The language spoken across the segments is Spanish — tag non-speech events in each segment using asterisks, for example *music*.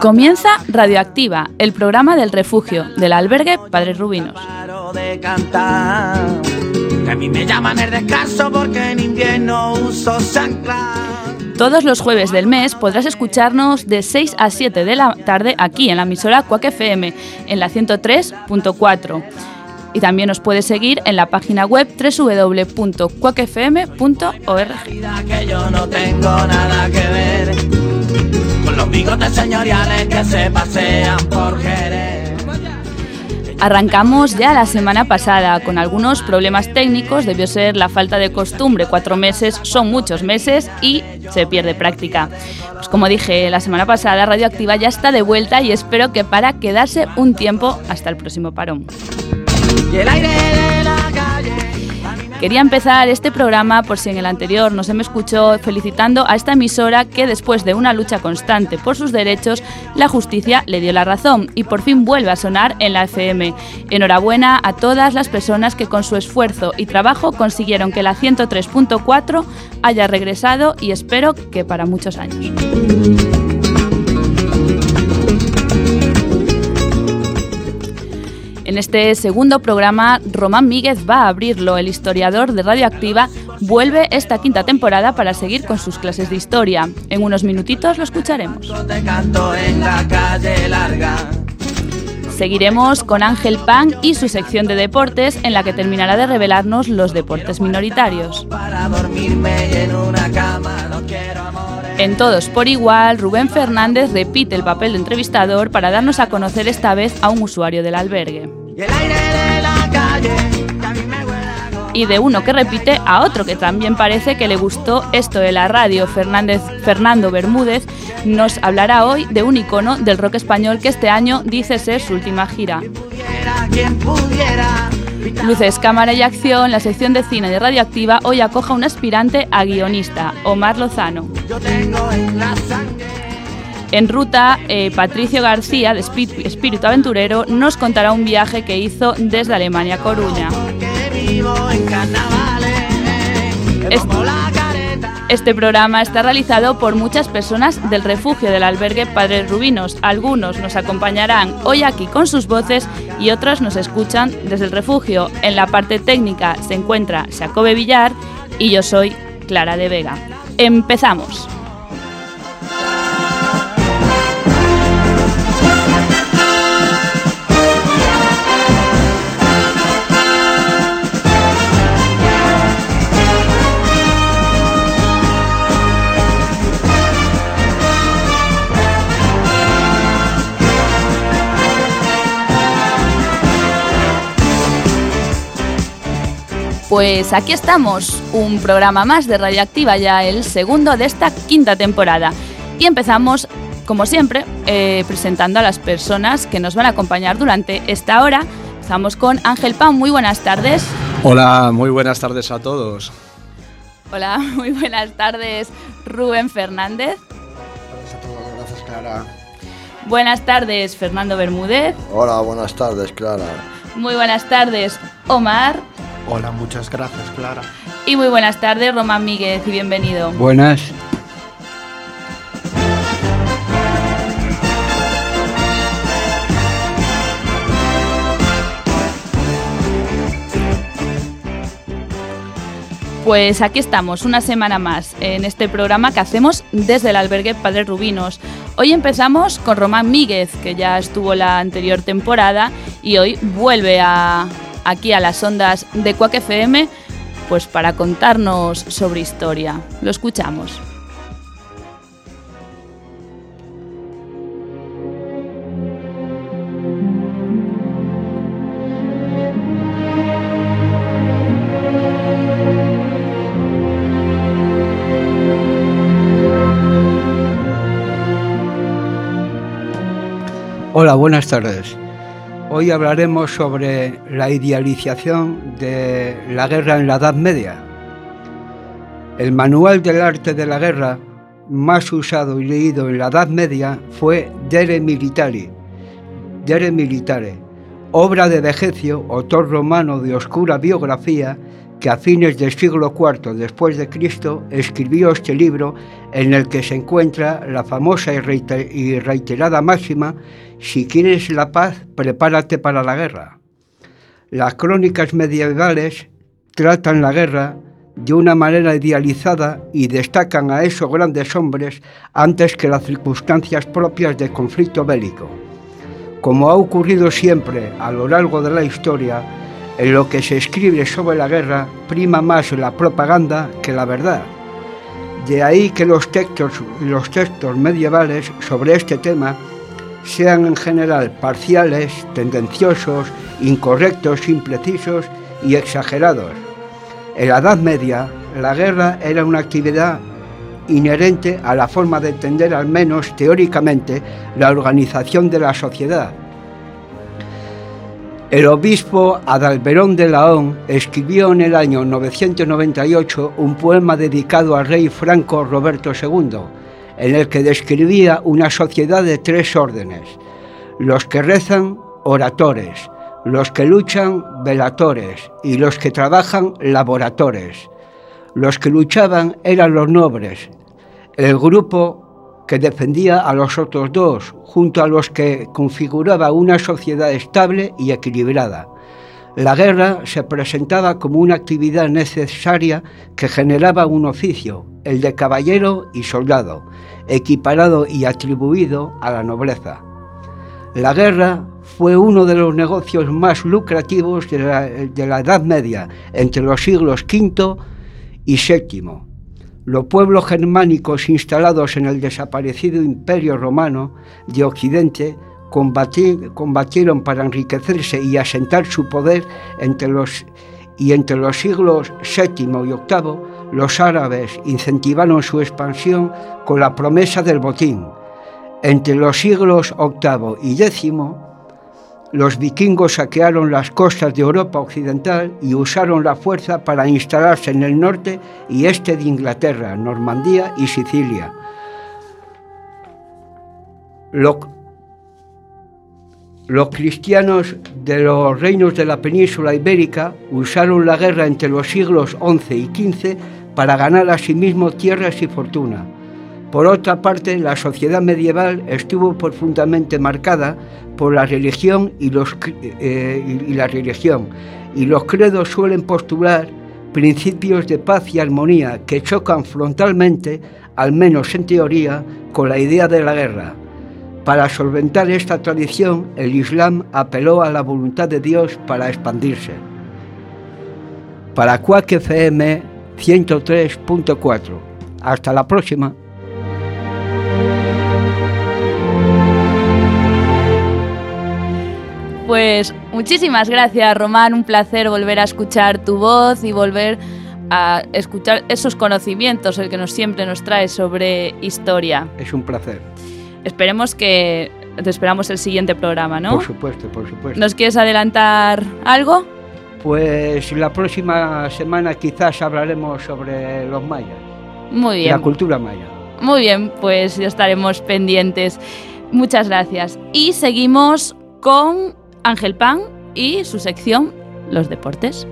Comienza Radioactiva, el programa del refugio del albergue Padres Rubinos. Todos los jueves del mes podrás escucharnos de 6 a 7 de la tarde aquí en la emisora Cuac FM en la 103.4 y también nos puedes seguir en la página web www.cuacfm.org los bigotes señoriales que se pasean por Jerez. Arrancamos ya la semana pasada con algunos problemas técnicos, debió ser la falta de costumbre, cuatro meses son muchos meses y se pierde práctica. Pues como dije la semana pasada, Radioactiva ya está de vuelta y espero que para quedarse un tiempo hasta el próximo parón. Y el aire Quería empezar este programa, por si en el anterior no se me escuchó, felicitando a esta emisora que después de una lucha constante por sus derechos, la justicia le dio la razón y por fin vuelve a sonar en la FM. Enhorabuena a todas las personas que con su esfuerzo y trabajo consiguieron que la 103.4 haya regresado y espero que para muchos años. En este segundo programa, Román Míguez va a abrirlo. El historiador de Radioactiva vuelve esta quinta temporada para seguir con sus clases de historia. En unos minutitos lo escucharemos. Seguiremos con Ángel Pan y su sección de deportes en la que terminará de revelarnos los deportes minoritarios. En Todos por Igual, Rubén Fernández repite el papel de entrevistador para darnos a conocer esta vez a un usuario del albergue. Y de uno que repite a otro que también parece que le gustó esto de la radio. Fernández, Fernando Bermúdez nos hablará hoy de un icono del rock español que este año dice ser su última gira. Luces, cámara y acción, la sección de cine de Radioactiva hoy acoja un aspirante a guionista, Omar Lozano. En ruta, eh, Patricio García, de Espíritu Aventurero, nos contará un viaje que hizo desde Alemania a Coruña. Este programa está realizado por muchas personas del refugio del albergue Padres Rubinos. Algunos nos acompañarán hoy aquí con sus voces y otros nos escuchan desde el refugio. En la parte técnica se encuentra Jacobe Villar y yo soy Clara de Vega. Empezamos. Pues aquí estamos, un programa más de Radioactiva, ya el segundo de esta quinta temporada. Y empezamos, como siempre, eh, presentando a las personas que nos van a acompañar durante esta hora. Estamos con Ángel Pan, muy buenas tardes. Hola, muy buenas tardes a todos. Hola, *laughs* muy buenas tardes, Rubén Fernández. Gracias a todos, gracias Clara. Buenas tardes, Fernando Bermúdez. Hola, buenas tardes, Clara. Muy buenas tardes, Omar. Hola, muchas gracias, Clara. Y muy buenas tardes, Román Míguez, y bienvenido. Buenas. Pues aquí estamos, una semana más, en este programa que hacemos desde el albergue Padre Rubinos. Hoy empezamos con Román Míguez, que ya estuvo la anterior temporada y hoy vuelve a, aquí a las ondas de Quack FM, pues para contarnos sobre historia. Lo escuchamos. Hola, buenas tardes. Hoy hablaremos sobre la idealización de la guerra en la Edad Media. El manual del arte de la guerra más usado y leído en la Edad Media fue Dere Militari, Dere Militare, obra de Vegecio, autor romano de oscura biografía, que a fines del siglo IV después de Cristo escribió este libro en el que se encuentra la famosa y reiterada máxima, si quieres la paz, prepárate para la guerra. Las crónicas medievales tratan la guerra de una manera idealizada y destacan a esos grandes hombres antes que las circunstancias propias del conflicto bélico. Como ha ocurrido siempre a lo largo de la historia, en lo que se escribe sobre la guerra prima más la propaganda que la verdad. De ahí que los textos, los textos medievales sobre este tema sean en general parciales, tendenciosos, incorrectos, imprecisos y exagerados. En la Edad Media, la guerra era una actividad inherente a la forma de entender, al menos teóricamente, la organización de la sociedad. El obispo Adalberón de Laón escribió en el año 998 un poema dedicado al rey franco Roberto II, en el que describía una sociedad de tres órdenes, los que rezan, oratores, los que luchan, velatores, y los que trabajan, laboratores. Los que luchaban eran los nobles, el grupo que defendía a los otros dos, junto a los que configuraba una sociedad estable y equilibrada. La guerra se presentaba como una actividad necesaria que generaba un oficio, el de caballero y soldado, equiparado y atribuido a la nobleza. La guerra fue uno de los negocios más lucrativos de la, Edad Media, entre los siglos V y VII. Los pueblos germánicos instalados en el desaparecido Imperio Romano de Occidente combatieron para enriquecerse y asentar su poder entre los, y entre los siglos VII y VIII los árabes incentivaron su expansión con la promesa del botín. Entre los siglos VIII y X, los vikingos saquearon las costas de Europa Occidental y usaron la fuerza para instalarse en el norte y este de Inglaterra, Normandía y Sicilia. Los cristianos de los reinos de la península ibérica usaron la guerra entre los siglos XI y XV para ganar a sí mismos tierras y fortuna. Por otra parte, la sociedad medieval estuvo profundamente marcada por la religión y, los, eh, y la religión, y los credos suelen postular principios de paz y armonía que chocan frontalmente, al menos en teoría, con la idea de la guerra. Para solventar esta tradición, el Islam apeló a la voluntad de Dios para expandirse. Para Quack FM 103.4. Hasta la próxima. Pues muchísimas gracias, Román. Un placer volver a escuchar tu voz y volver a escuchar esos conocimientos, el que nos siempre nos trae sobre historia. Es un placer. Esperemos que te esperamos el siguiente programa, ¿no? Por supuesto, por supuesto. ¿Nos quieres adelantar algo? Pues la próxima semana quizás hablaremos sobre los mayas. Muy bien. La cultura maya. Muy bien, pues ya estaremos pendientes. Muchas gracias. Y seguimos con Ángel Pan y su sección Los Deportes.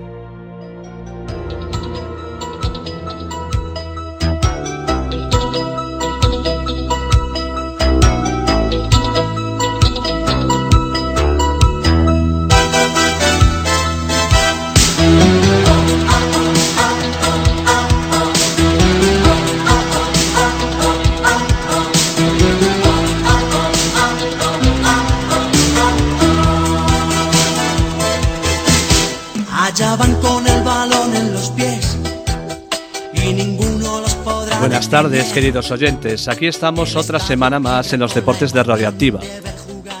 Tardes, queridos oyentes. Aquí estamos otra semana más en los deportes de Radioactiva.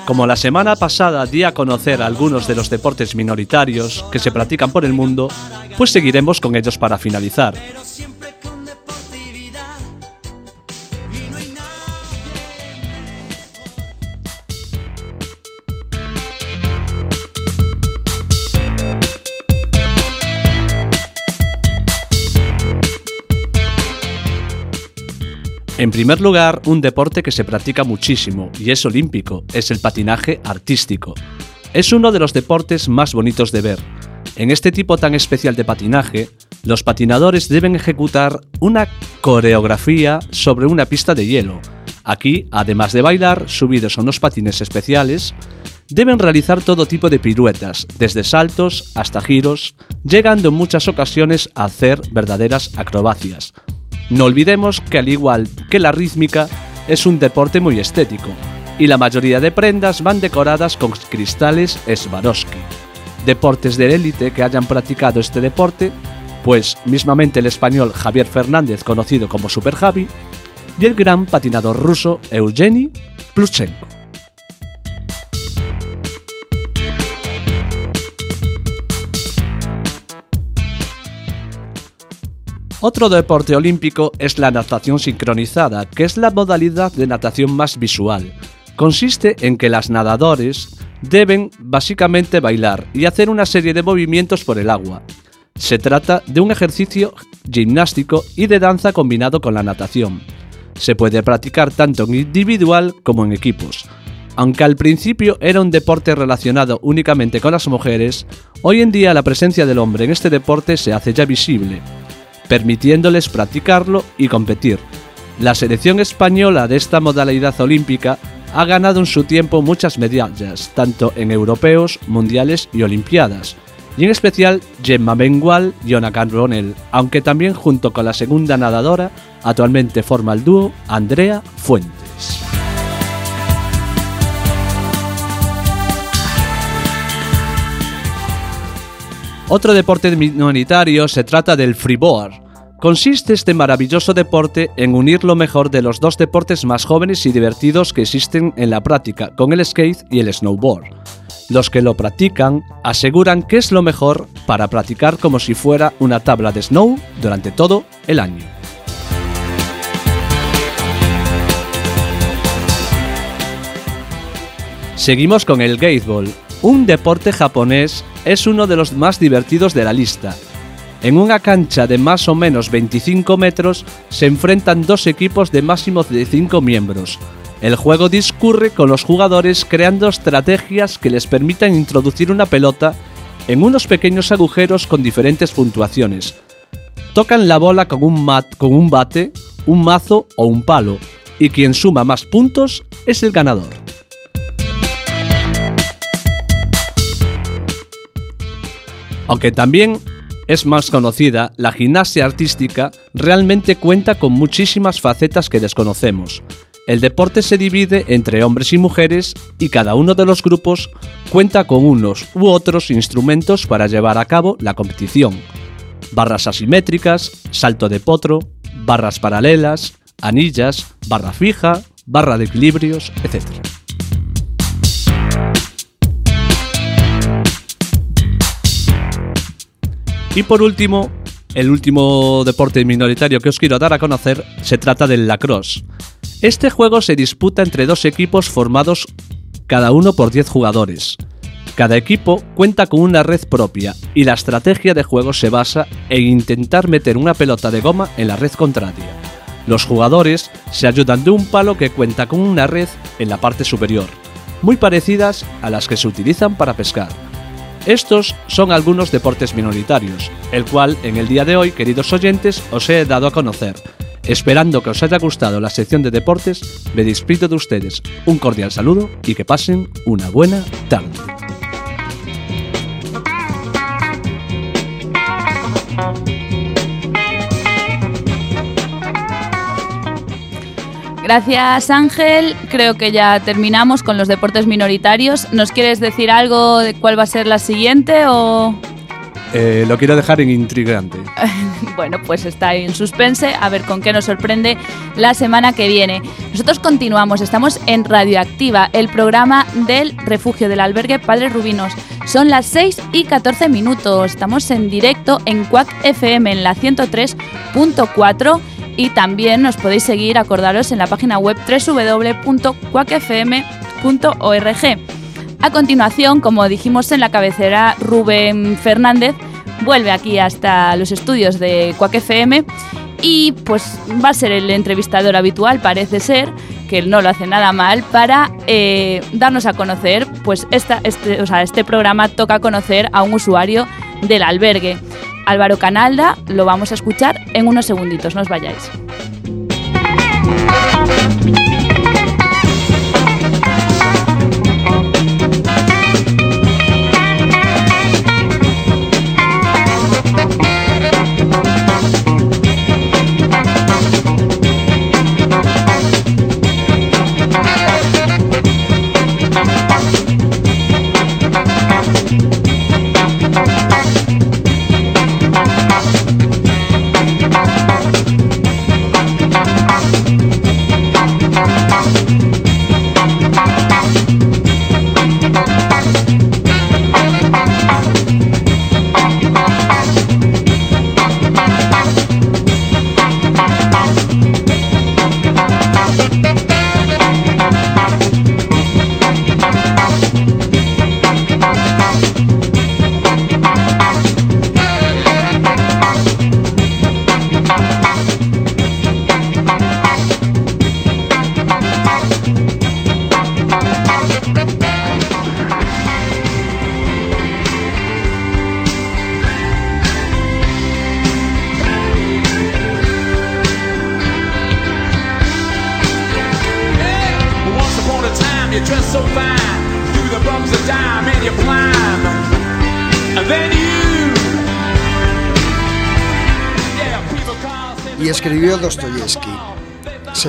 Como la semana pasada di a conocer algunos de los deportes minoritarios que se practican por el mundo, pues seguiremos con ellos para finalizar. En primer lugar, un deporte que se practica muchísimo y es olímpico, es el patinaje artístico. Es uno de los deportes más bonitos de ver. En este tipo tan especial de patinaje, los patinadores deben ejecutar una coreografía sobre una pista de hielo. Aquí, además de bailar, subidos a unos patines especiales, deben realizar todo tipo de piruetas, desde saltos hasta giros, llegando en muchas ocasiones a hacer verdaderas acrobacias. No olvidemos que al igual que la rítmica, es un deporte muy estético, y la mayoría de prendas van decoradas con cristales Swarovski. Deportes de élite que hayan practicado este deporte, pues mismamente el español Javier Fernández, conocido como Super Javi, y el gran patinador ruso Eugeni Plushenko. Otro deporte olímpico es la natación sincronizada, que es la modalidad de natación más visual. Consiste en que las nadadores deben básicamente bailar y hacer una serie de movimientos por el agua. Se trata de un ejercicio gimnástico y de danza combinado con la natación. Se puede practicar tanto en individual como en equipos. Aunque al principio era un deporte relacionado únicamente con las mujeres, hoy en día la presencia del hombre en este deporte se hace ya visible permitiéndoles practicarlo y competir. La selección española de esta modalidad olímpica ha ganado en su tiempo muchas medallas, tanto en europeos, mundiales y olimpiadas, y en especial Gemma Bengual y Ona Ronel, aunque también junto con la segunda nadadora, actualmente forma el dúo Andrea Fuentes. Otro deporte minoritario se trata del freeboard. Consiste este maravilloso deporte en unir lo mejor de los dos deportes más jóvenes y divertidos que existen en la práctica, con el skate y el snowboard. Los que lo practican aseguran que es lo mejor para practicar como si fuera una tabla de snow durante todo el año. Seguimos con el gateball, un deporte japonés es uno de los más divertidos de la lista. En una cancha de más o menos 25 metros se enfrentan dos equipos de máximo de 5 miembros. El juego discurre con los jugadores creando estrategias que les permitan introducir una pelota en unos pequeños agujeros con diferentes puntuaciones. Tocan la bola con un, mat, con un bate, un mazo o un palo, y quien suma más puntos es el ganador. Aunque también es más conocida, la gimnasia artística realmente cuenta con muchísimas facetas que desconocemos. El deporte se divide entre hombres y mujeres y cada uno de los grupos cuenta con unos u otros instrumentos para llevar a cabo la competición. Barras asimétricas, salto de potro, barras paralelas, anillas, barra fija, barra de equilibrios, etc. Y por último, el último deporte minoritario que os quiero dar a conocer se trata del lacrosse. Este juego se disputa entre dos equipos formados cada uno por 10 jugadores. Cada equipo cuenta con una red propia y la estrategia de juego se basa en intentar meter una pelota de goma en la red contraria. Los jugadores se ayudan de un palo que cuenta con una red en la parte superior, muy parecidas a las que se utilizan para pescar. Estos son algunos deportes minoritarios, el cual en el día de hoy, queridos oyentes, os he dado a conocer. Esperando que os haya gustado la sección de deportes, me despido de ustedes. Un cordial saludo y que pasen una buena tarde. Gracias Ángel, creo que ya terminamos con los deportes minoritarios. ¿Nos quieres decir algo de cuál va a ser la siguiente o...? Eh, lo quiero dejar en intrigante. *laughs* bueno, pues está en suspense, a ver con qué nos sorprende la semana que viene. Nosotros continuamos, estamos en Radioactiva, el programa del refugio del albergue Padre Rubinos. Son las 6 y 14 minutos, estamos en directo en Quack FM en la 103.4 y también nos podéis seguir, acordaros, en la página web www.cuacfm.org. A continuación, como dijimos en la cabecera, Rubén Fernández vuelve aquí hasta los estudios de Cuac FM y pues va a ser el entrevistador habitual, parece ser, que no lo hace nada mal, para eh, darnos a conocer, pues esta, este, o sea, este programa toca conocer a un usuario del albergue. Álvaro Canalda, lo vamos a escuchar en unos segunditos, no os vayáis.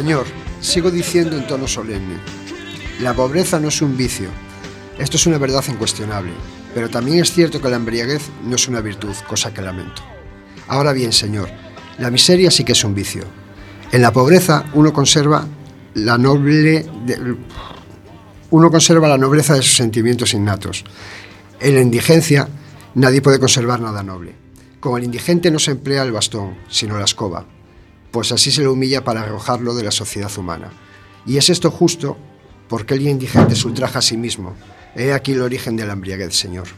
Señor, sigo diciendo en tono solemne, la pobreza no es un vicio. Esto es una verdad incuestionable, pero también es cierto que la embriaguez no es una virtud, cosa que lamento. Ahora bien, Señor, la miseria sí que es un vicio. En la pobreza uno conserva la noble uno conserva la nobleza de sus sentimientos innatos. En la indigencia nadie puede conservar nada noble. Con el indigente no se emplea el bastón, sino la escoba, pues así se le humilla para arrojarlo de la sociedad humana. Y es esto justo porque el indigente se ultraja a sí mismo. He aquí el origen de la embriaguez, Señor.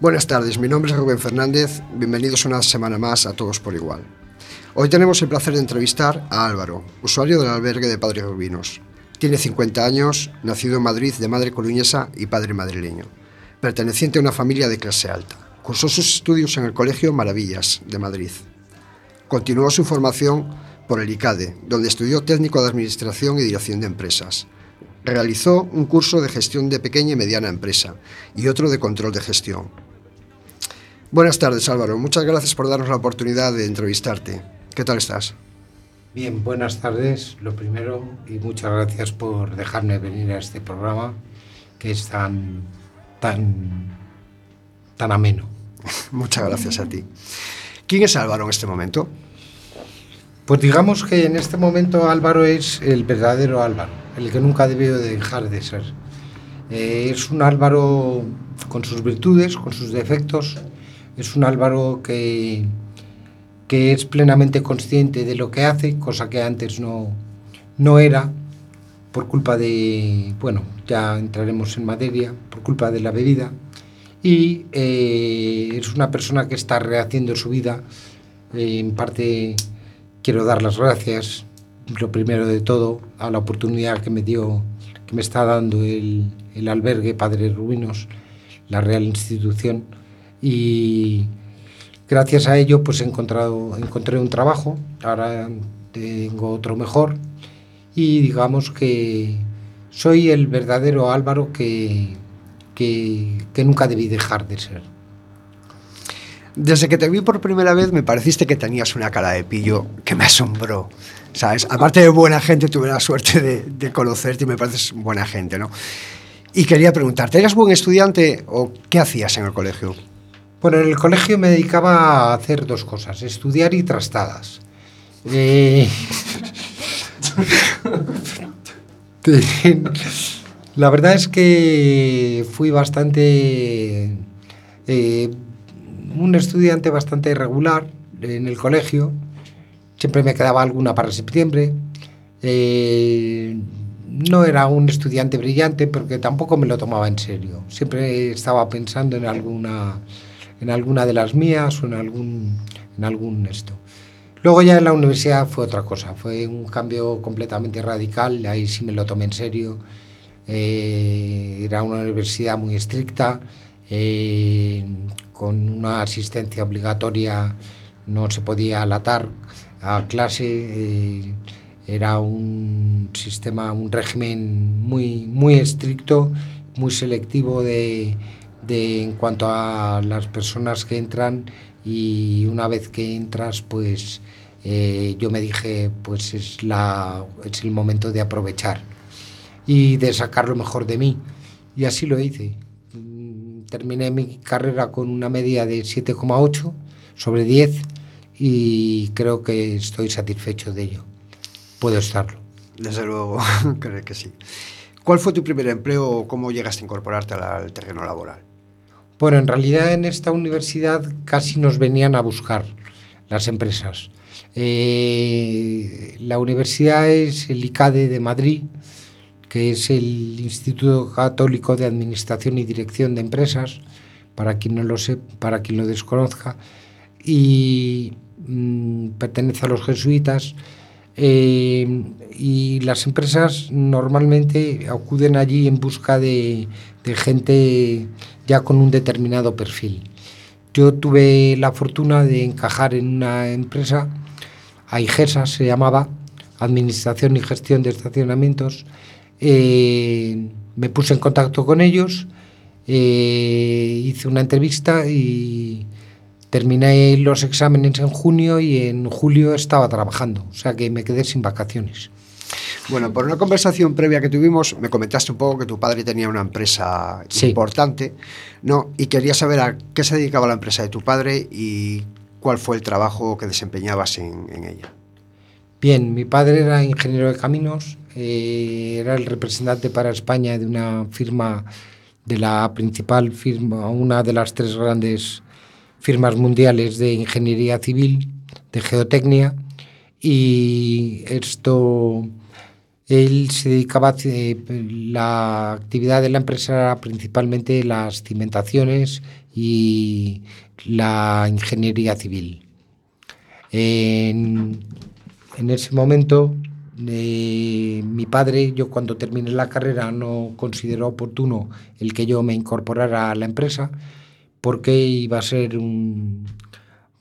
Buenas tardes, mi nombre es Rubén Fernández. Bienvenidos una semana más a todos por igual. Hoy tenemos el placer de entrevistar a Álvaro, usuario del albergue de Padres Rubinos. Tiene 50 años, nacido en Madrid de madre coruñesa y padre madrileño, perteneciente a una familia de clase alta. Cursó sus estudios en el Colegio Maravillas de Madrid. Continuó su formación por el ICADE, donde estudió técnico de administración y dirección de empresas. Realizó un curso de gestión de pequeña y mediana empresa y otro de control de gestión. Buenas tardes Álvaro, muchas gracias por darnos la oportunidad de entrevistarte. ¿Qué tal estás? Bien, buenas tardes, lo primero, y muchas gracias por dejarme venir a este programa que es tan, tan, tan ameno. *laughs* Muchas gracias a ti. ¿Quién es Álvaro en este momento? Pues digamos que en este momento Álvaro es el verdadero Álvaro, el que nunca debió de dejar de ser. Eh, es un Álvaro con sus virtudes, con sus defectos, es un Álvaro que, que es plenamente consciente de lo que hace, cosa que antes no, no era, por culpa de, bueno, ya entraremos en materia, por culpa de la bebida, y eh, es una persona que está rehaciendo su vida, eh, en parte quiero dar las gracias, lo primero de todo, a la oportunidad que me dio, que me está dando el, el albergue Padres Rubinos, la Real Institución, y gracias a ello pues he encontrado, encontré un trabajo, ahora tengo otro mejor, y digamos que soy el verdadero Álvaro que, que, que nunca debí dejar de ser. Desde que te vi por primera vez me pareciste que tenías una cara de pillo que me asombró. ¿Sabes? Aparte de buena gente, tuve la suerte de, de conocerte y me pareces buena gente, ¿no? Y quería preguntarte, ¿eras buen estudiante o qué hacías en el colegio? Bueno, en el colegio me dedicaba a hacer dos cosas, estudiar y trastadas. Eh, *laughs* La verdad es que fui bastante... eh, un estudiante bastante regular en el colegio. Siempre me quedaba alguna para septiembre. Eh, no era un estudiante brillante porque tampoco me lo tomaba en serio. Siempre estaba pensando en alguna, en alguna de las mías o en algún, en algún esto. Luego ya en la universidad fue otra cosa, fue un cambio completamente radical, ahí sí me lo tomé en serio. Eh, era una universidad muy estricta, eh, con una asistencia obligatoria, no se podía alatar a clase, eh, era un sistema, un régimen muy, muy estricto, muy selectivo de, de, en cuanto a las personas que entran y una vez que entras, pues yo me dije, pues es, la, es el momento de aprovechar y de sacar lo mejor de mí. Y así lo hice. Mm, Terminé mi carrera con una media de 7,8 sobre 10 y creo que estoy satisfecho de ello. Puedo estarlo. Desde luego, *laughs* creo que sí. ¿Cuál fue tu primer empleo o cómo llegaste a incorporarte al, al terreno laboral? Bueno, en realidad en esta universidad casi nos venían a buscar las empresas. Eh, la universidad es el ICADE de Madrid, que es el Instituto Católico de Administración y Dirección de Empresas, para quien no lo sepa, para quien lo desconozca, y mm, pertenece a los jesuitas. Eh, y las empresas normalmente acuden allí en busca de, de gente ya con un determinado perfil. Yo tuve la fortuna de encajar en una empresa, AIGESA se llamaba, Administración y Gestión de Estacionamientos. Eh, me puse en contacto con ellos, eh, hice una entrevista y terminé los exámenes en junio y en julio estaba trabajando, o sea que me quedé sin vacaciones. Bueno, por una conversación previa que tuvimos, me comentaste un poco que tu padre tenía una empresa Sí. importante, ¿no? Y quería saber a qué se dedicaba la empresa de tu padre y cuál fue el trabajo que desempeñabas en, en ella. Bien, mi padre era ingeniero de caminos, eh, era el representante para España de una firma, de la principal firma, una de las tres grandes firmas mundiales de ingeniería civil, de geotecnia, y esto, él se dedicaba, eh, la actividad de la empresa era principalmente las cimentaciones y la ingeniería civil. En ese momento, eh, mi padre, yo cuando terminé la carrera no consideró oportuno el que yo me incorporara a la empresa porque iba a ser un-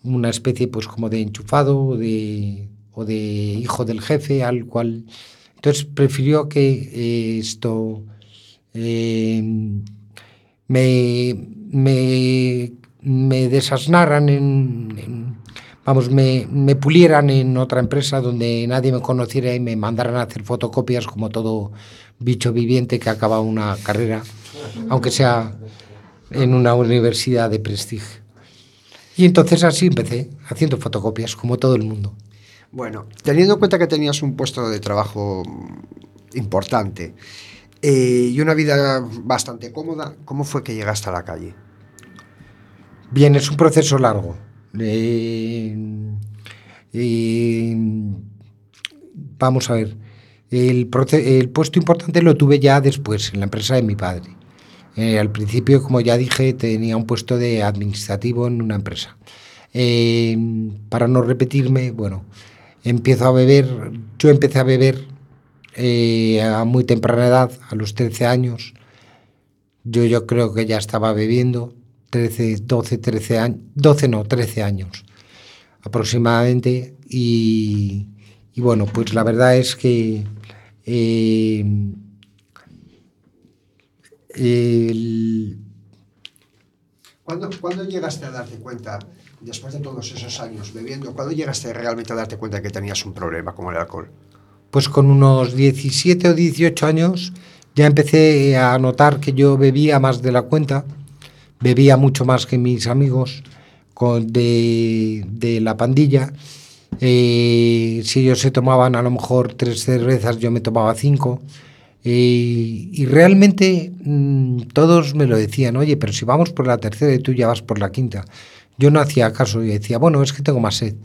una especie pues como de enchufado de, o de hijo del jefe al cual entonces prefirió que eh, esto eh, me, me, me desasnaran en, en- vamos, me, me pulieran en otra empresa donde nadie me conociera y me mandaran a hacer fotocopias como todo bicho viviente que acaba una carrera, aunque sea en una universidad de prestigio. Y entonces así empecé, haciendo fotocopias, como todo el mundo. Bueno, teniendo en cuenta que tenías un puesto de trabajo importante eh, y una vida bastante cómoda, ¿cómo fue que llegaste a la calle? Bien, es un proceso largo. Eh, eh, vamos a ver. El, puesto importante lo tuve ya después, en la empresa de mi padre. Eh, al principio, como ya dije, tenía un puesto de administrativo en una empresa. Para no repetirme, bueno, empiezo a beber. Yo empecé a beber a muy temprana edad, a los 13 años. Yo, yo creo que ya estaba bebiendo, 13, 12, 13 años, 12 no, 13 años aproximadamente. Y, y bueno, pues la verdad es que eh, el- ¿Cuándo, cuándo llegaste a darte cuenta, después de todos esos años bebiendo, cuándo llegaste realmente a darte cuenta que tenías un problema como el alcohol? pues con unos 17 o 18 años ya empecé a notar que yo bebía más de la cuenta, bebía mucho más que mis amigos de, de la pandilla. Eh, si ellos se tomaban a lo mejor tres cervezas, yo me tomaba cinco. Eh, y realmente mm, todos me lo decían, oye, pero si vamos por la tercera y tú ya vas por la quinta. Yo no hacía caso y decía, bueno, es que tengo más sed.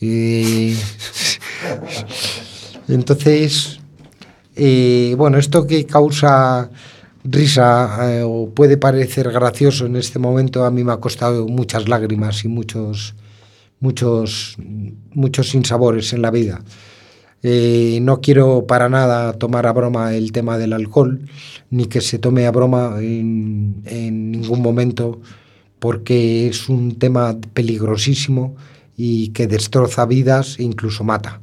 Eh, *laughs* entonces, bueno, esto que causa risa eh, o puede parecer gracioso en este momento, a mí me ha costado muchas lágrimas y muchos, muchos, muchos sinsabores en la vida. Eh, no quiero para nada tomar a broma el tema del alcohol, ni que se tome a broma en, ningún momento, porque es un tema peligrosísimo y que destroza vidas e incluso mata.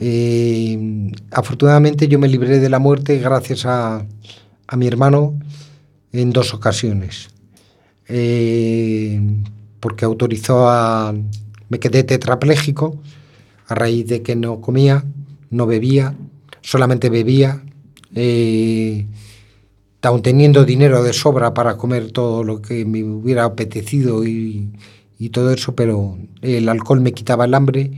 Eh, afortunadamente yo me libré de la muerte gracias a, a mi hermano en dos ocasiones. Eh, porque autorizó a... Me quedé tetrapléjico a raíz de que no comía, no bebía, solamente bebía, eh, aun teniendo dinero de sobra para comer todo lo que me hubiera apetecido y, y todo eso, pero el alcohol me quitaba el hambre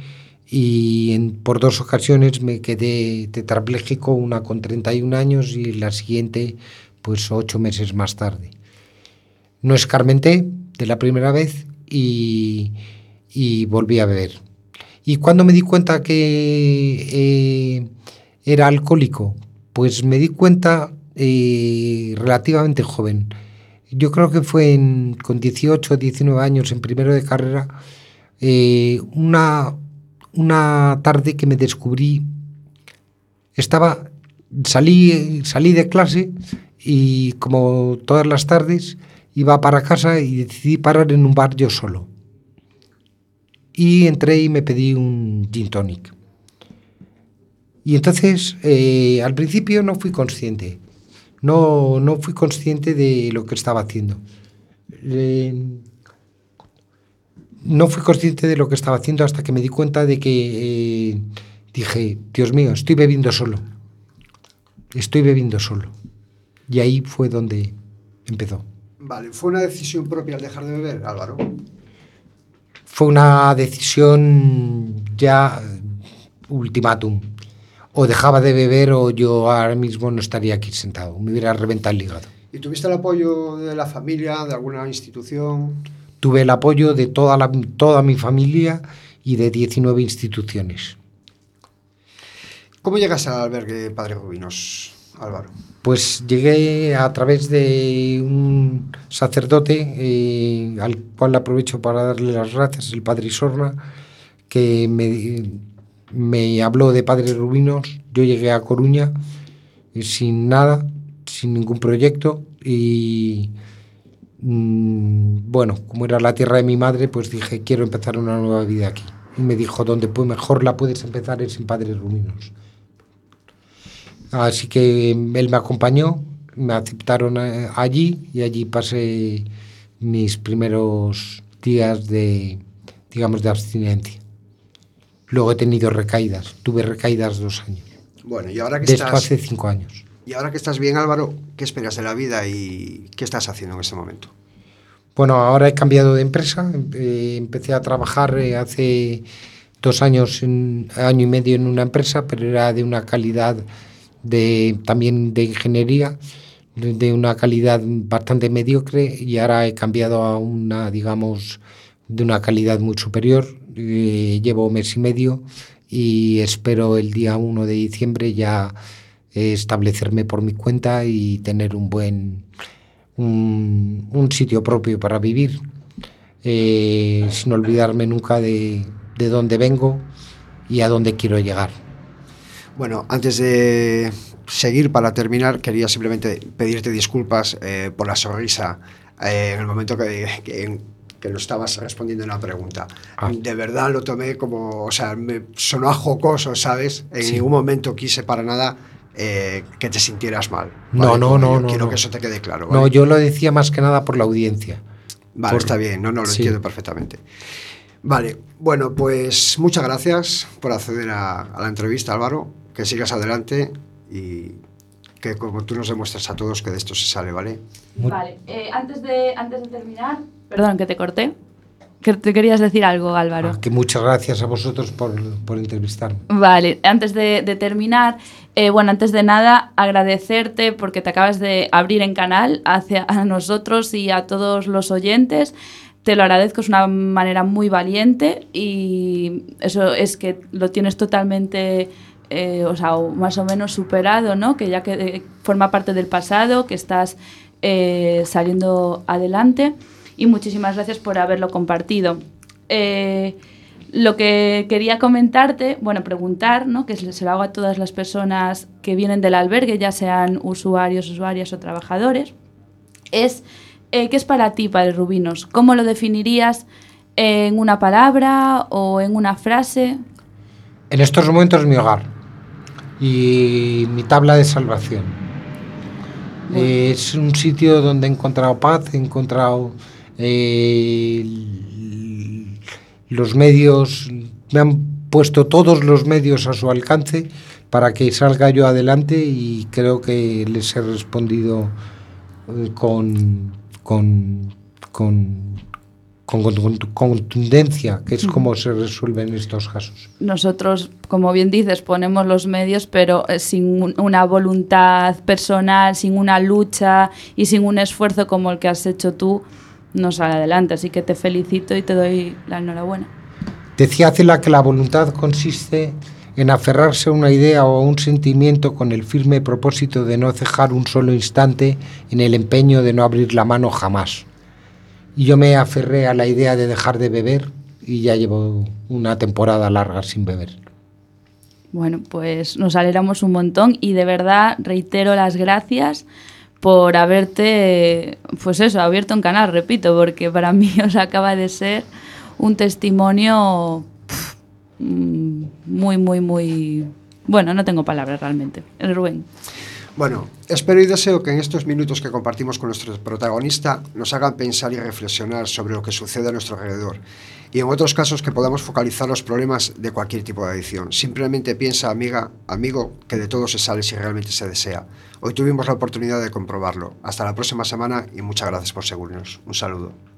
y en, por dos ocasiones me quedé tetrapléjico, una con 31 años y la siguiente pues ocho meses más tarde. No escarmenté de la primera vez y, y volví a beber. Y cuando me di cuenta que eh, era alcohólico, pues me di cuenta eh, relativamente joven. Yo creo que fue en, con 18 o 19 años, en primero de carrera, eh, una, una tarde que me descubrí, estaba, salí, salí de clase y como todas las tardes iba para casa y decidí parar en un bar yo solo. Y entré y me pedí un gin tonic. Y entonces, eh, al principio no fui consciente. No, no fui consciente de lo que estaba haciendo. Eh, no fui consciente de lo que estaba haciendo hasta que me di cuenta de que eh, dije, Dios mío, estoy bebiendo solo. Estoy bebiendo solo. Y ahí fue donde empezó. Vale, ¿fue una decisión propia al dejar de beber, Álvaro? Fue una decisión ya ultimátum. O dejaba de beber o yo ahora mismo no estaría aquí sentado. Me hubiera reventado el hígado. ¿Y tuviste el apoyo de la familia, de alguna institución? Tuve el apoyo de toda, la, toda mi familia y de 19 instituciones. ¿Cómo llegas al albergue Padre Rubinos, Álvaro? Pues llegué a través de un sacerdote eh, al cual aprovecho para darle las gracias, el padre Isorna, que me, me habló de Padre Rubinos. Yo llegué a Coruña eh, sin nada, sin ningún proyecto y mm, bueno, como era la tierra de mi madre, pues dije quiero empezar una nueva vida aquí. Y me dijo, donde mejor la puedes empezar es en Padre Rubinos. Así que él me acompañó, me aceptaron eh, allí y allí pasé mis primeros días de, digamos, de abstinencia. Luego he tenido recaídas, tuve recaídas dos años. Bueno, y ahora que De esto estás... hace cinco años. Y ahora que estás bien, Álvaro, ¿qué esperas de la vida y qué estás haciendo en este momento? Bueno, ahora he cambiado de empresa. empecé a trabajar eh, hace dos años, año y medio en una empresa, pero era de una calidad de, también de ingeniería, de, una calidad bastante mediocre y ahora he cambiado a una, digamos, de una calidad muy superior. Eh, llevo mes y medio y espero el día 1 de diciembre ya establecerme por mi cuenta y tener un buen un, un sitio propio para vivir, eh, sin olvidarme nunca de, de dónde vengo y a dónde quiero llegar. Bueno, antes de seguir, para terminar, quería simplemente pedirte disculpas eh, por la sonrisa eh, en el momento que, que, que lo estabas respondiendo en la pregunta. Ah. De verdad lo tomé como, o sea, me sonó a jocoso, ¿sabes? En Sí. ningún momento quise para nada eh, que te sintieras mal. No, no, Como no, yo no, Quiero no. que eso te quede claro. No, yo lo decía más que nada por la audiencia. Vale, Por- está bien, no, no, lo Sí. entiendo perfectamente. Vale, bueno, pues muchas gracias por acceder a, a la entrevista, Álvaro. Que sigas adelante y que como tú nos demuestras a todos que de esto se sale, ¿vale? Vale, eh, antes, de, antes de terminar... Perdón, que te corté. Que te querías decir algo, Álvaro. Ah, que muchas gracias a vosotros por, por entrevistarme. Vale, antes de, de terminar, eh, bueno, antes de nada, agradecerte porque te acabas de abrir en canal hacia a nosotros y a todos los oyentes. Te lo agradezco, es una manera muy valiente y eso es que lo tienes totalmente, eh, o sea, más o menos superado, ¿no? Que ya que eh, forma parte del pasado, que estás eh, saliendo adelante y muchísimas gracias por haberlo compartido. eh, lo que quería comentarte, bueno, preguntar, ¿no? que se lo hago a todas las personas que vienen del albergue, ya sean usuarios, usuarias o trabajadores, es eh, ¿qué es para ti, Padre Rubinos? ¿Cómo lo definirías en una palabra o en una frase? En estos momentos mi hogar y mi tabla de salvación. Es un sitio donde he encontrado paz, he encontrado eh, los medios, me han puesto todos los medios a su alcance para que salga yo adelante y creo que les he respondido eh, con, con, con, con- con- con contundencia, que es como se resuelven estos casos. Nosotros, como bien dices, ponemos los medios, pero eh, sin un- una voluntad personal, sin una lucha y sin un esfuerzo como el que has hecho tú, no sale adelante. Así que te felicito y te doy la enhorabuena. Decía Cela que la voluntad consiste en aferrarse a una idea o a un sentimiento con el firme propósito de no cejar un solo instante en el empeño de no abrir la mano jamás. Y yo me aferré a la idea de dejar de beber y ya llevo una temporada larga sin beber. Bueno, pues nos alegramos un montón y de verdad reitero las gracias por haberte, pues eso, abierto un canal, repito, porque para *laughs* mí os acaba de ser un testimonio mm, muy, muy, muy... Bueno, no tengo palabras realmente. Rubén. Bueno, espero y deseo que en estos minutos que compartimos con nuestro protagonista nos hagan pensar y reflexionar sobre lo que sucede a nuestro alrededor y en otros casos que podamos focalizar los problemas de cualquier tipo de adicción. Simplemente piensa, amiga, amigo, que de todo se sale si realmente se desea. Hoy tuvimos la oportunidad de comprobarlo. Hasta la próxima semana y muchas gracias por seguirnos. Un saludo.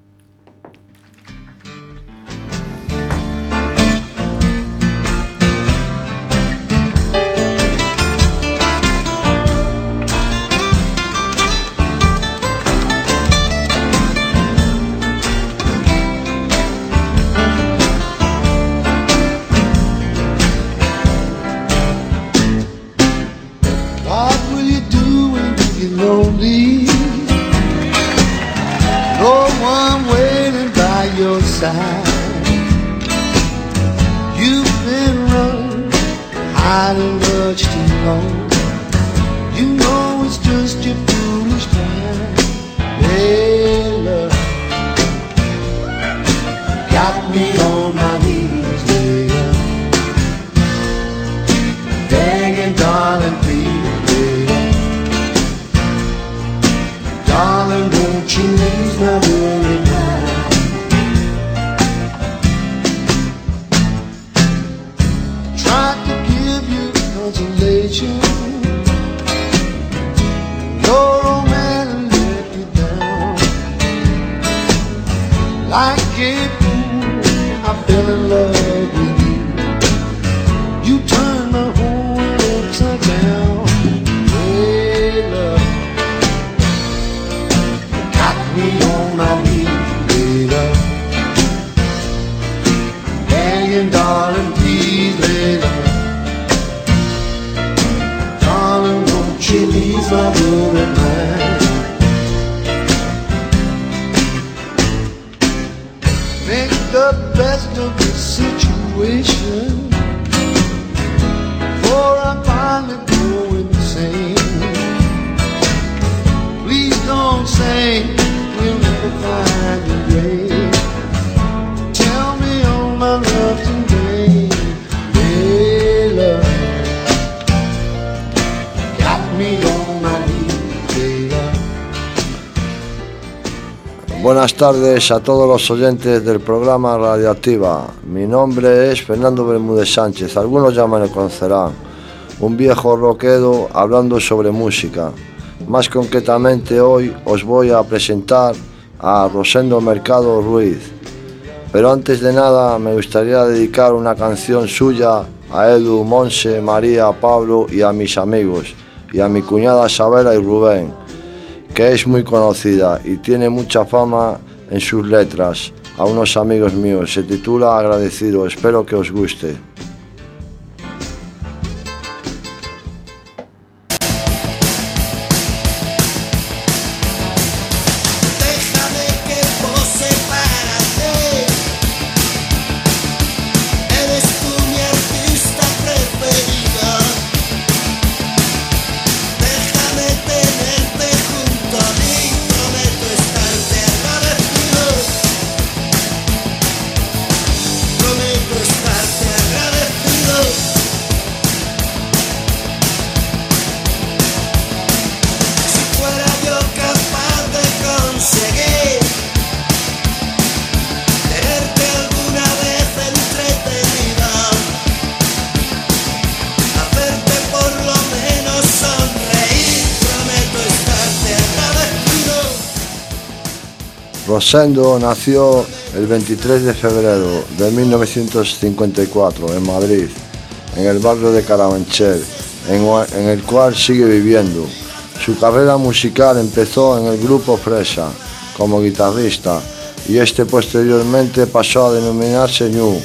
Buenas tardes a todos los oyentes del programa Radioactiva. Mi nombre es Fernando Bermúdez Sánchez, algunos ya me conocerán. Un viejo roquedo hablando sobre música. Más concretamente hoy os voy a presentar a Rosendo Mercado Ruiz. Pero antes de nada me gustaría dedicar una canción suya a Edu, Monse, María, Pablo y a mis amigos, y a mi cuñada Sabela y Rubén que es muy conocida y tiene mucha fama en sus letras. A unos amigos míos se titula Agradecido, espero que os guste. Rosendo nació el 23 de febrero de 1954 en Madrid, en el barrio de Carabanchel, en, el cual sigue viviendo. Su carrera musical empezó en el grupo Fresa como guitarrista y este posteriormente pasó a denominarse Ñu.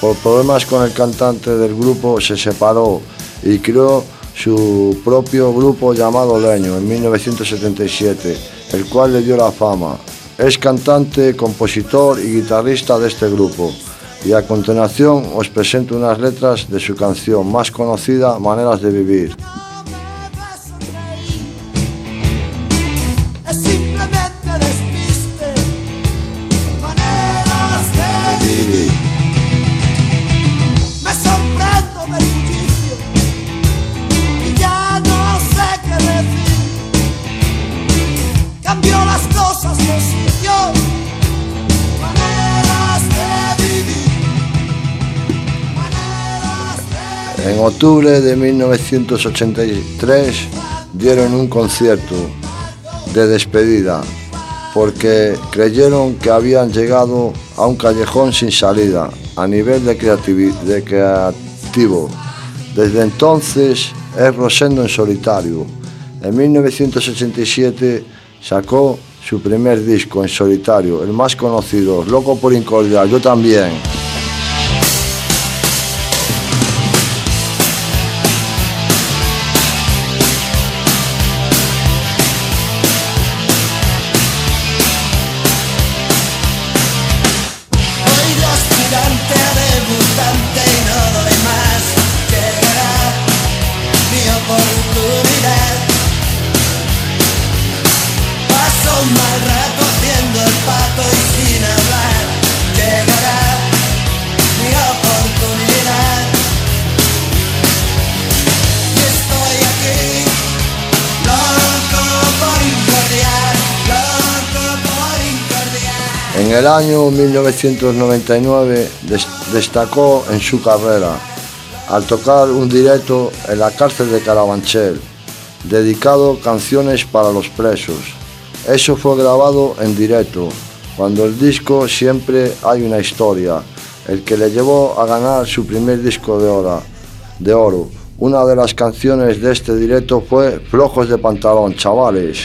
Por problemas con el cantante del grupo se separó y creó su propio grupo llamado Leño en 1977, el cual le dio la fama. Es cantante, compositor y guitarrista de este grupo. Y a continuación os presento unas letras de su canción más conocida, Maneras de Vivir. Octubre de 1983 dieron un concierto de despedida porque creyeron que habían llegado a un callejón sin salida a nivel de, de creativo. Desde entonces es Rosendo en solitario. En 1987 sacó su primer disco en solitario, el más conocido, Loco por Incordiar, yo también. En el año 1999 des- destacó en su carrera al tocar un directo en la cárcel de Carabanchel, dedicado canciones para los presos. Eso fue grabado en directo, cuando el disco siempre hay una historia, el que le llevó a ganar su primer disco de, oro, de oro. Una de las canciones de este directo fue Flojos de pantalón, chavales.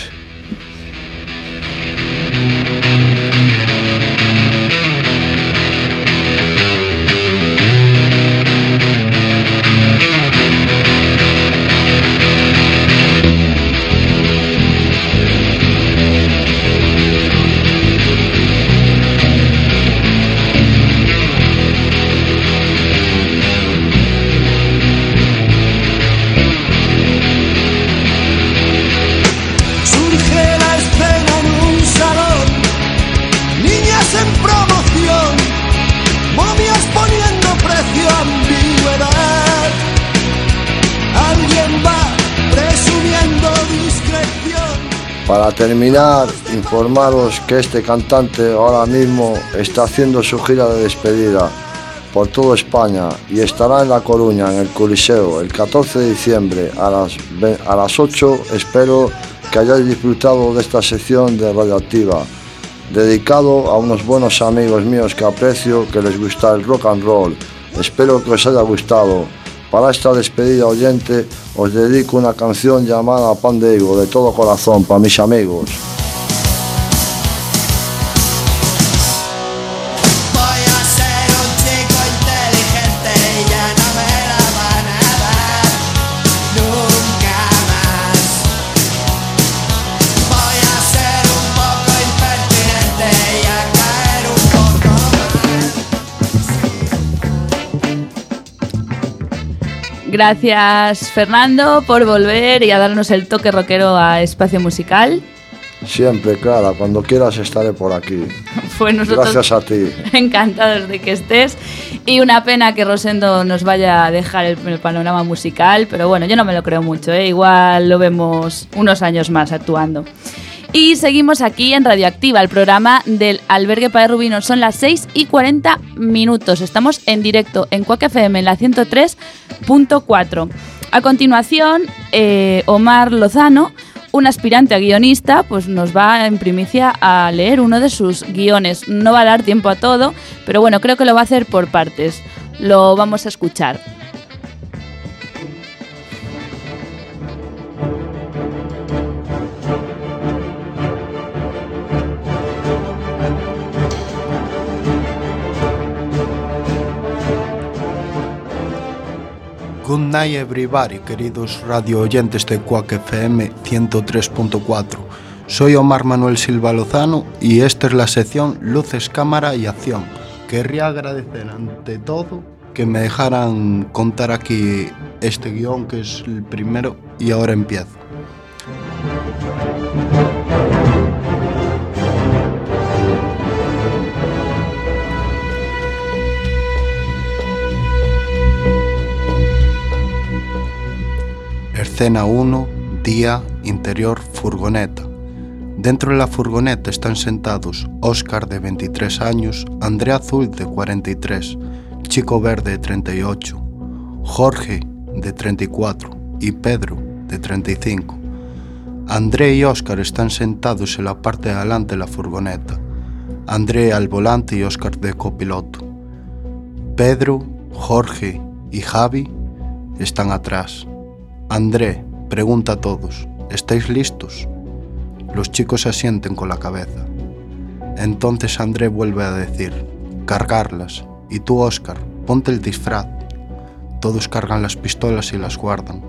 Terminar, informaros que este cantante ahora mismo está haciendo su gira de despedida por toda España y estará en La Coruña, en el Coliseo, el 14 de diciembre a las, a las 8. Espero que hayáis disfrutado de esta sección de Radioactiva, dedicado a unos buenos amigos míos que aprecio, que les gusta el rock and roll. Espero que os haya gustado. Para esta despedida oyente os dedico una canción llamada Pan de Higo, de todo corazón, para mis amigos. Gracias Fernando por volver y a darnos el toque rockero a Espacio Musical. Siempre, Clara, cuando quieras estaré por aquí. Fue *laughs* nosotros Gracias a ti. encantados de que estés y una pena que Rosendo nos vaya a dejar el, el panorama musical, pero bueno, yo no me lo creo mucho, ¿eh? igual lo vemos unos años más actuando. Y seguimos aquí en Radioactiva, el programa del Albergue Padre Rubino. Son las 6 y 40 minutos. Estamos en directo en Cuac FM en la 103.4. A continuación, eh, Omar Lozano, un aspirante a guionista pues nos va en primicia a leer uno de sus guiones. No va a dar tiempo a todo, pero bueno, creo que lo va a hacer por partes. Lo vamos a escuchar. Good night everybody, queridos radio oyentes de Quack FM 103.4. Soy Omar Manuel Silva Lozano y esta es la sección Luces, Cámara y Acción. Querría agradecer ante todo que me dejaran contar aquí este guion que es el primero y ahora empiezo. Escena 1, día, interior, furgoneta. Dentro de la furgoneta están sentados Oscar de 23 años, Andrea Azul de 43, Chico Verde de 38, Jorge de 34 y Pedro de 35. André y Oscar están sentados en la parte de adelante de la furgoneta. André al volante y Oscar de copiloto. Pedro, Jorge y Javi están atrás. André pregunta a todos, ¿estáis listos? Los chicos asienten con la cabeza. Entonces André vuelve a decir, cargarlas. Y tú, Oscar, ponte el disfraz. Todos cargan las pistolas y las guardan.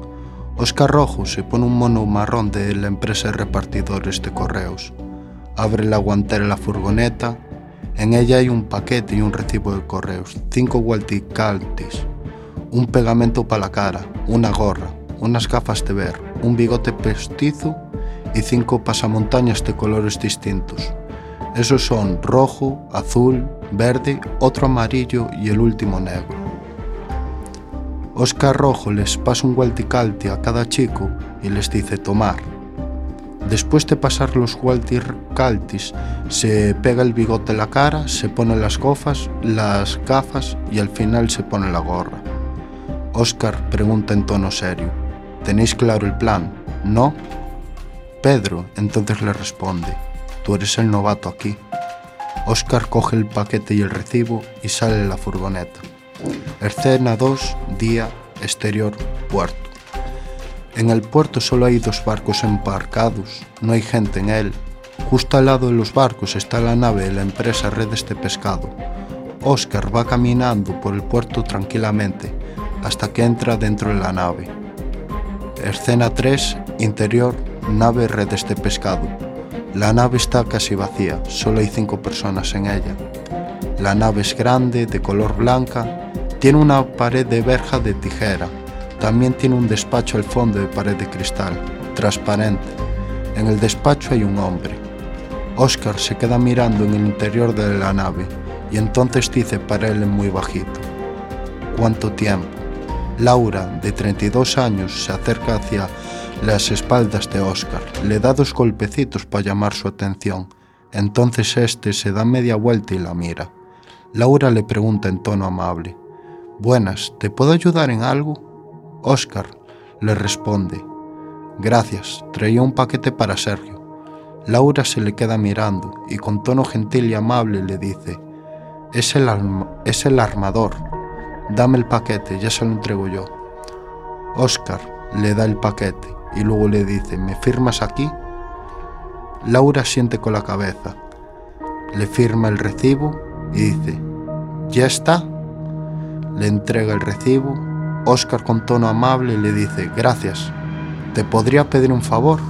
Oscar Rojo se pone un mono marrón de la empresa de repartidores de correos. Abre la guantera de la furgoneta. En ella hay un paquete y un recibo de correos, cinco walkie-talkies, un pegamento para la cara, una gorra, unas gafas de ver, un bigote postizo y cinco pasamontañas de colores distintos. Esos son rojo, azul, verde, otro amarillo y el último negro. Oscar Rojo les pasa un walticalti a cada chico y les dice tomar. Después de pasar los walticaltis, se pega el bigote en la cara, se pone las gafas, las gafas y al final se pone la gorra. Oscar pregunta en tono serio, ¿tenéis claro el plan? ¿No? Pedro entonces le responde, tú eres el novato aquí. Oscar coge el paquete y el recibo y sale de la furgoneta. Escena 2, día, exterior, puerto. En el puerto solo hay dos barcos embarcados, no hay gente en él. Justo al lado de los barcos está la nave de la empresa Redes de Pescado. Oscar va caminando por el puerto tranquilamente hasta que entra dentro de la nave. Escena 3, interior, nave Redes de Pescado. La nave está casi vacía, solo hay cinco personas en ella. La nave es grande, de color blanca, tiene una pared de verja de tijera. También tiene un despacho al fondo de pared de cristal, transparente. En el despacho hay un hombre. Oscar se queda mirando en el interior de la nave y entonces dice para él muy bajito, ¿cuánto tiempo? Laura, de 32 años, se acerca hacia las espaldas de Oscar, le da dos golpecitos para llamar su atención. Entonces este se da media vuelta y la mira. Laura le pregunta en tono amable, Buenas, ¿te puedo ayudar en algo? Oscar le responde, Gracias, traía un paquete para Sergio. Laura se le queda mirando y con tono gentil y amable le dice, es el, es el armador. Dame el paquete, ya se lo entrego yo. Oscar le da el paquete y luego le dice, ¿me firmas aquí? Laura siente con la cabeza, le firma el recibo y dice, ¿ya está? Le entrega el recibo. Oscar con tono amable le dice, gracias, ¿te podría pedir un favor?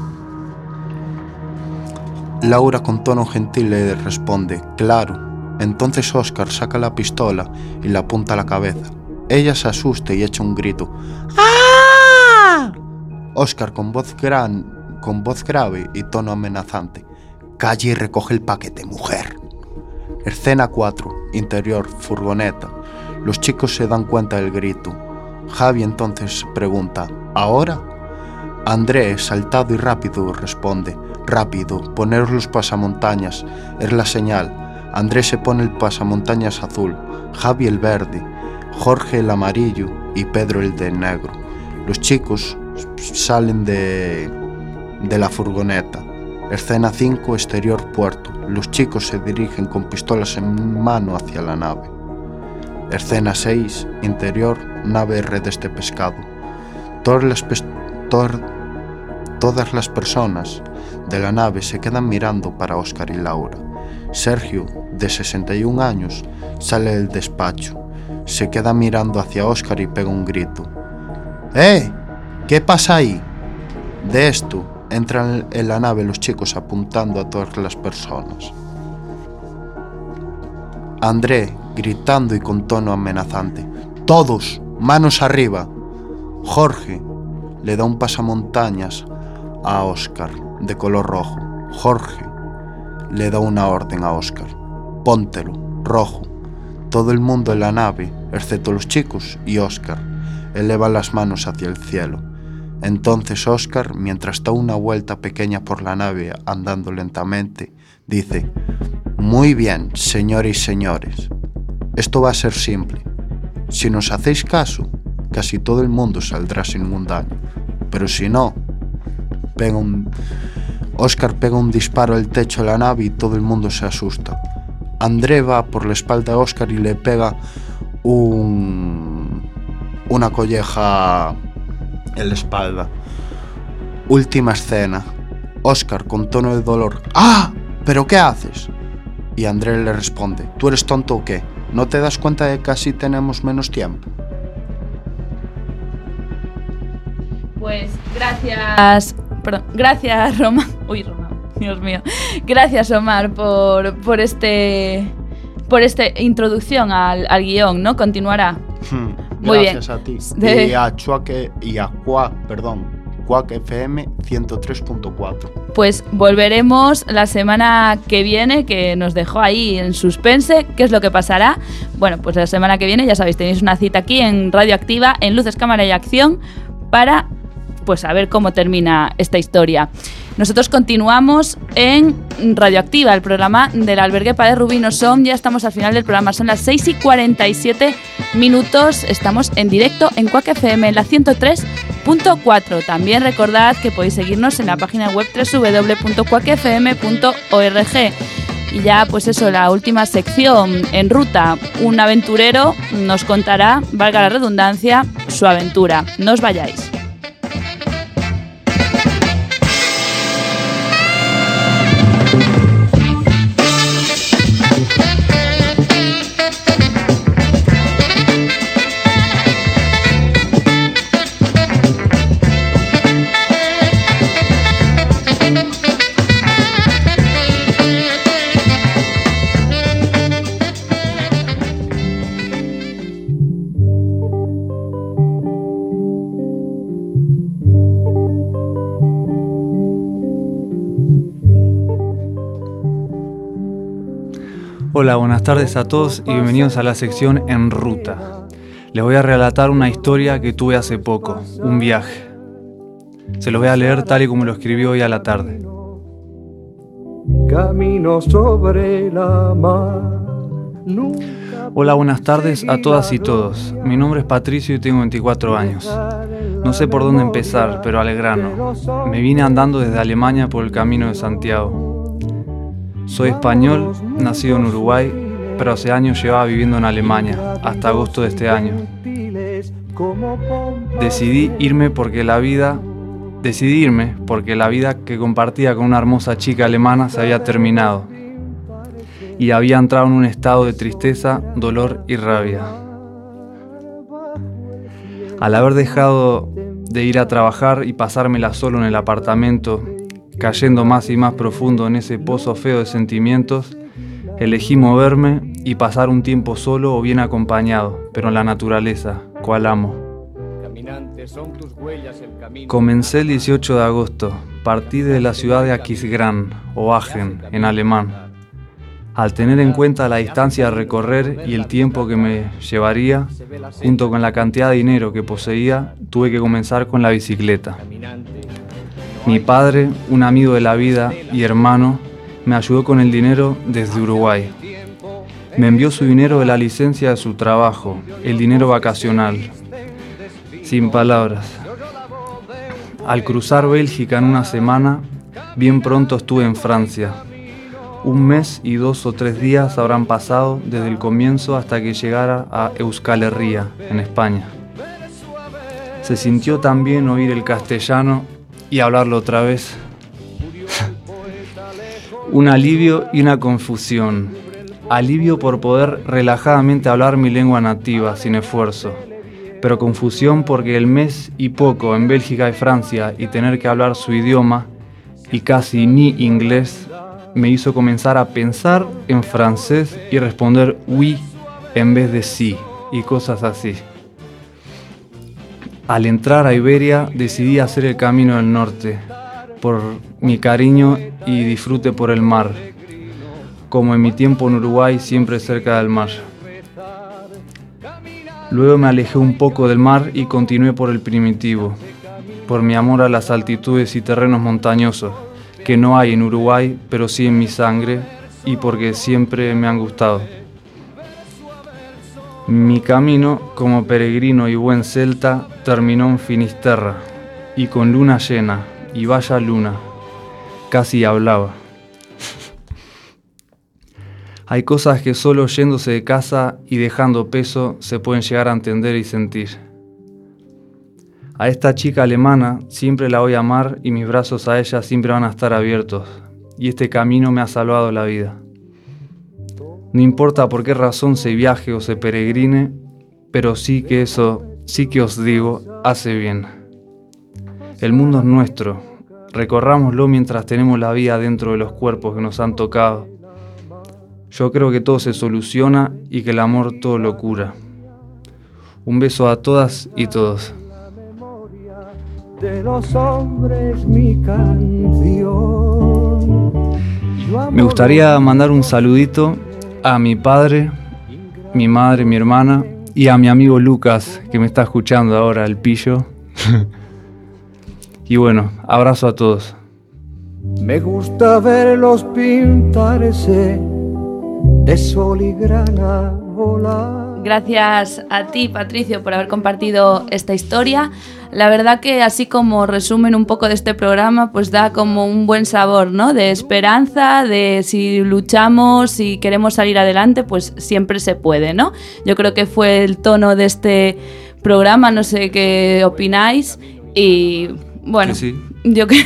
Laura con tono gentil le responde, claro. Entonces Oscar saca la pistola y la apunta a la cabeza. Ella se asusta y echa un grito. ¡Ah! Oscar con voz gran, con voz grave y tono amenazante. Calle y recoge el paquete, mujer. Escena 4. Interior, furgoneta. Los chicos se dan cuenta del grito. Javi entonces pregunta, ¿ahora? André, saltado y rápido, responde, rápido, poneros los pasamontañas, es la señal. Andrés se pone el pasamontañas azul, Javi el verde, Jorge el amarillo y Pedro el de negro. Los chicos salen de de la furgoneta. Escena 5, exterior puerto. Los chicos se dirigen con pistolas en mano hacia la nave. Escena 6, interior, nave redes de pescado. Todas las, tor- todas las personas de la nave se quedan mirando para Oscar y Laura. Sergio, de 61 años, sale del despacho. Se queda mirando hacia Oscar y pega un grito. ¡Eh! ¿Qué pasa ahí? De esto, entran en la nave los chicos apuntando a todas las personas. André, gritando y con tono amenazante. Todos, manos arriba. Jorge le da un pasamontañas a Oscar de color rojo. Jorge le da una orden a Oscar. Póntelo, rojo. Todo el mundo en la nave, excepto los chicos y Oscar, eleva las manos hacia el cielo. Entonces Oscar, mientras da una vuelta pequeña por la nave andando lentamente, dice, Muy bien, señores y señores. Esto va a ser simple. Si nos hacéis caso, casi todo el mundo saldrá sin ningún daño. Pero si no, pega. Oscar pega un disparo al techo de la nave y todo el mundo se asusta. André va por la espalda de Oscar y le pega un... una colleja en la espalda. Última escena. Oscar con tono de dolor. ¡Ah! ¿Pero qué haces? Y André le responde, ¿tú eres tonto o qué? ¿No te das cuenta de que casi tenemos menos tiempo? Pues gracias. Perdón, gracias, Roma. Uy, Roma, Dios mío. Gracias, Omar, por, por este. Por esta introducción al, al guion, ¿no? Continuará. Muy bien. Gracias a ti. *laughs* De- Y a Chuaque y a perdón, Cuac FM 103.4. Pues volveremos la semana que viene, que nos dejó ahí en suspense. ¿Qué es lo que pasará? Bueno, pues la semana que viene, ya sabéis, tenéis una cita aquí en Radioactiva, en Luces, Cámara y Acción, para pues a ver cómo termina esta historia. Nosotros continuamos en Radioactiva, el programa del albergue Padre Rubino Som. Ya estamos al final del programa, son las 6 y 47 minutos. Estamos en directo en Quack FM, en la 103.4. También recordad que podéis seguirnos en la página web www.quackfm.org. Y ya, pues eso, la última sección en ruta. Un aventurero nos contará, valga la redundancia, su aventura. No os vayáis. Buenas tardes a todos y bienvenidos a la sección En Ruta. Les voy a relatar una historia que tuve hace poco, un viaje. Se lo voy a leer tal y como lo escribí hoy a la tarde. Camino sobre la mar. Hola, buenas tardes a todas y todos. Mi nombre es Patricio y tengo 24 años. No sé por dónde empezar, pero al grano. Me vine andando desde Alemania por el camino de Santiago. Soy español, nacido en Uruguay, pero hace años llevaba viviendo en Alemania, hasta agosto de este año. Decidí irme porque la vida, decidí irme porque la vida que compartía con una hermosa chica alemana se había terminado y había entrado en un estado de tristeza, dolor y rabia. Al haber dejado de ir a trabajar y pasármela solo en el apartamento, cayendo más y más profundo en ese pozo feo de sentimientos, elegí moverme y pasar un tiempo solo o bien acompañado, pero en la naturaleza, cual amo. Comencé el 18 de agosto, partí de la ciudad de Aquisgrán, o Aachen, en alemán. Al tener en cuenta la distancia a recorrer y el tiempo que me llevaría, junto con la cantidad de dinero que poseía, tuve que comenzar con la bicicleta. Mi padre, un amigo de la vida y hermano, me ayudó con el dinero desde Uruguay. Me envió su dinero de la licencia de su trabajo, el dinero vacacional. Sin palabras. al cruzar Bélgica en una semana, bien pronto estuve en Francia. Un mes y dos o tres días habrán pasado desde el comienzo hasta que llegara a Euskal Herria, en España. Se sintió también oír el castellano y hablarlo otra vez. *laughs* un alivio y una confusión. Alivio por poder relajadamente hablar mi lengua nativa sin esfuerzo, pero confusión porque el mes y poco en Bélgica y Francia y tener que hablar su idioma y casi ni inglés me hizo comenzar a pensar en francés y responder oui en vez de sí y cosas así. Al entrar a Iberia decidí hacer el camino del norte, por mi cariño y disfrute por el mar, como en mi tiempo en Uruguay siempre cerca del mar. Luego me alejé un poco del mar y continué por el primitivo, por mi amor a las altitudes y terrenos montañosos, que no hay en Uruguay, pero sí en mi sangre y porque siempre me han gustado. Mi camino como peregrino y buen celta terminó en Finisterra y con luna llena y vaya luna, casi hablaba. Hay cosas que solo yéndose de casa y dejando peso se pueden llegar a entender y sentir. A esta chica alemana siempre la voy a amar y mis brazos a ella siempre van a estar abiertos. Y este camino me ha salvado la vida. No importa por qué razón se viaje o se peregrine, pero sí que eso, sí que os digo, hace bien. El mundo es nuestro. Recorrámoslo mientras tenemos la vida dentro de los cuerpos que nos han tocado. Yo creo que todo se soluciona y que el amor todo lo cura. Un beso a todas y todos. de los hombres mi canción. Me gustaría mandar un saludito a mi padre, mi madre, mi hermana y a mi amigo Lucas que me está escuchando ahora, el pillo. *laughs* y bueno, abrazo a todos. Me gusta verlos pintarse de sol y. Gracias a ti, Patricio, por haber compartido esta historia. La verdad que así como resumen un poco de este programa, pues da como un buen sabor, ¿no? De esperanza, de si luchamos, si queremos salir adelante, pues siempre se puede, ¿no? Yo creo que fue el tono de este programa, no sé qué opináis. Y bueno, Que sí. yo que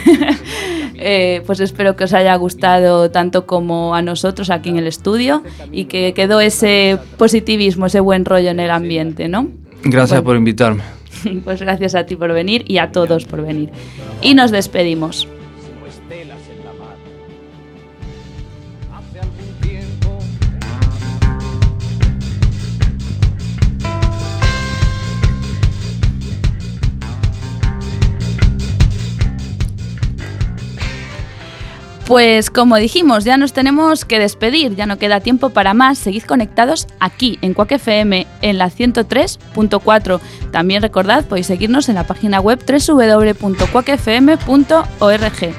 *laughs* eh, pues espero que os haya gustado tanto como a nosotros aquí en el estudio y que quedó ese positivismo, ese buen rollo en el ambiente, ¿no? Gracias Bueno. por invitarme. *laughs* Pues gracias a ti por venir y a todos por venir. Y nos despedimos. Pues como dijimos, ya nos tenemos que despedir, ya no queda tiempo para más. Seguid conectados aquí en Quack FM en la 103.4. También recordad, podéis seguirnos en la página web www.quackfm.org.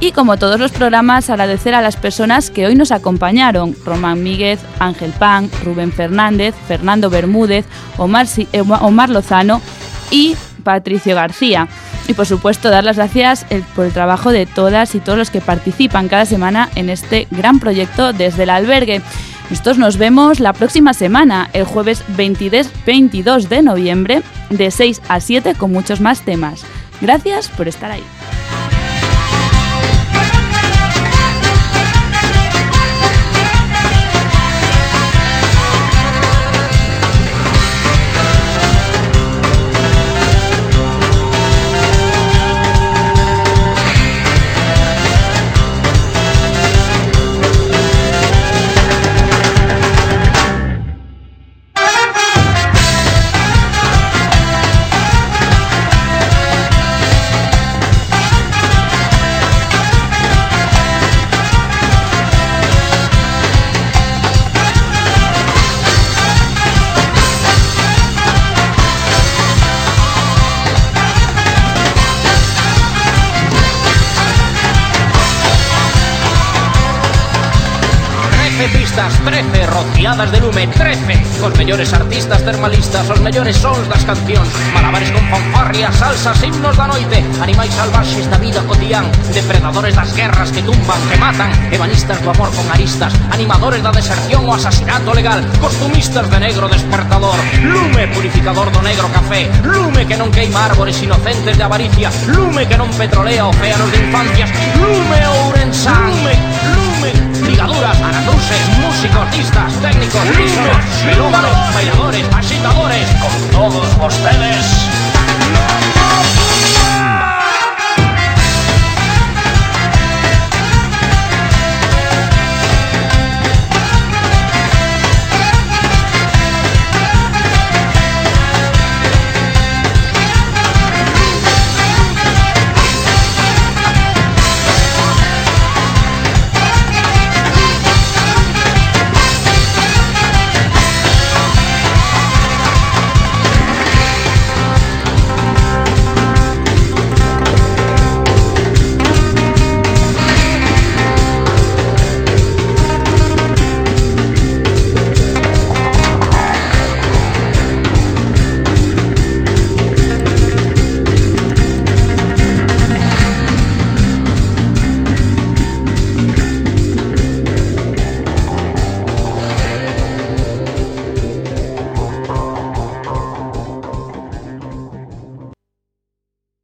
Y como todos los programas, agradecer a las personas que hoy nos acompañaron: Román Míguez, Ángel Pan, Rubén Fernández, Fernando Bermúdez, Omar, eh, Omar Lozano y Patricio García. Y por supuesto dar las gracias el- por el trabajo de todas y todos los que participan cada semana en este gran proyecto desde el albergue. Nosotros nos vemos la próxima semana, el jueves 22, 22 de noviembre, de 6 a 7 con muchos más temas. Gracias por estar ahí. artistas 13 rociadas de lume 13 Os mellores artistas termalistas Os mellores sons das cancións. Malabares con fanfarrias, salsas, himnos da noite. Animais salvaxes da vida cotidian Depredadores das guerras que tumban, que matan. Ebanistas do amor con aristas. Animadores da deserción o asasinato legal. Costumistas de negro despertador. Lume purificador do negro café. Lume que non queima árbores inocentes de avaricia. Lume que non petrolea océanos de infancias. Lume ourensán Lume, lume ligaduras, anacruces, músicos, artistas, técnicos, listos, melómanos, bailadores, agitadores, con todos ustedes.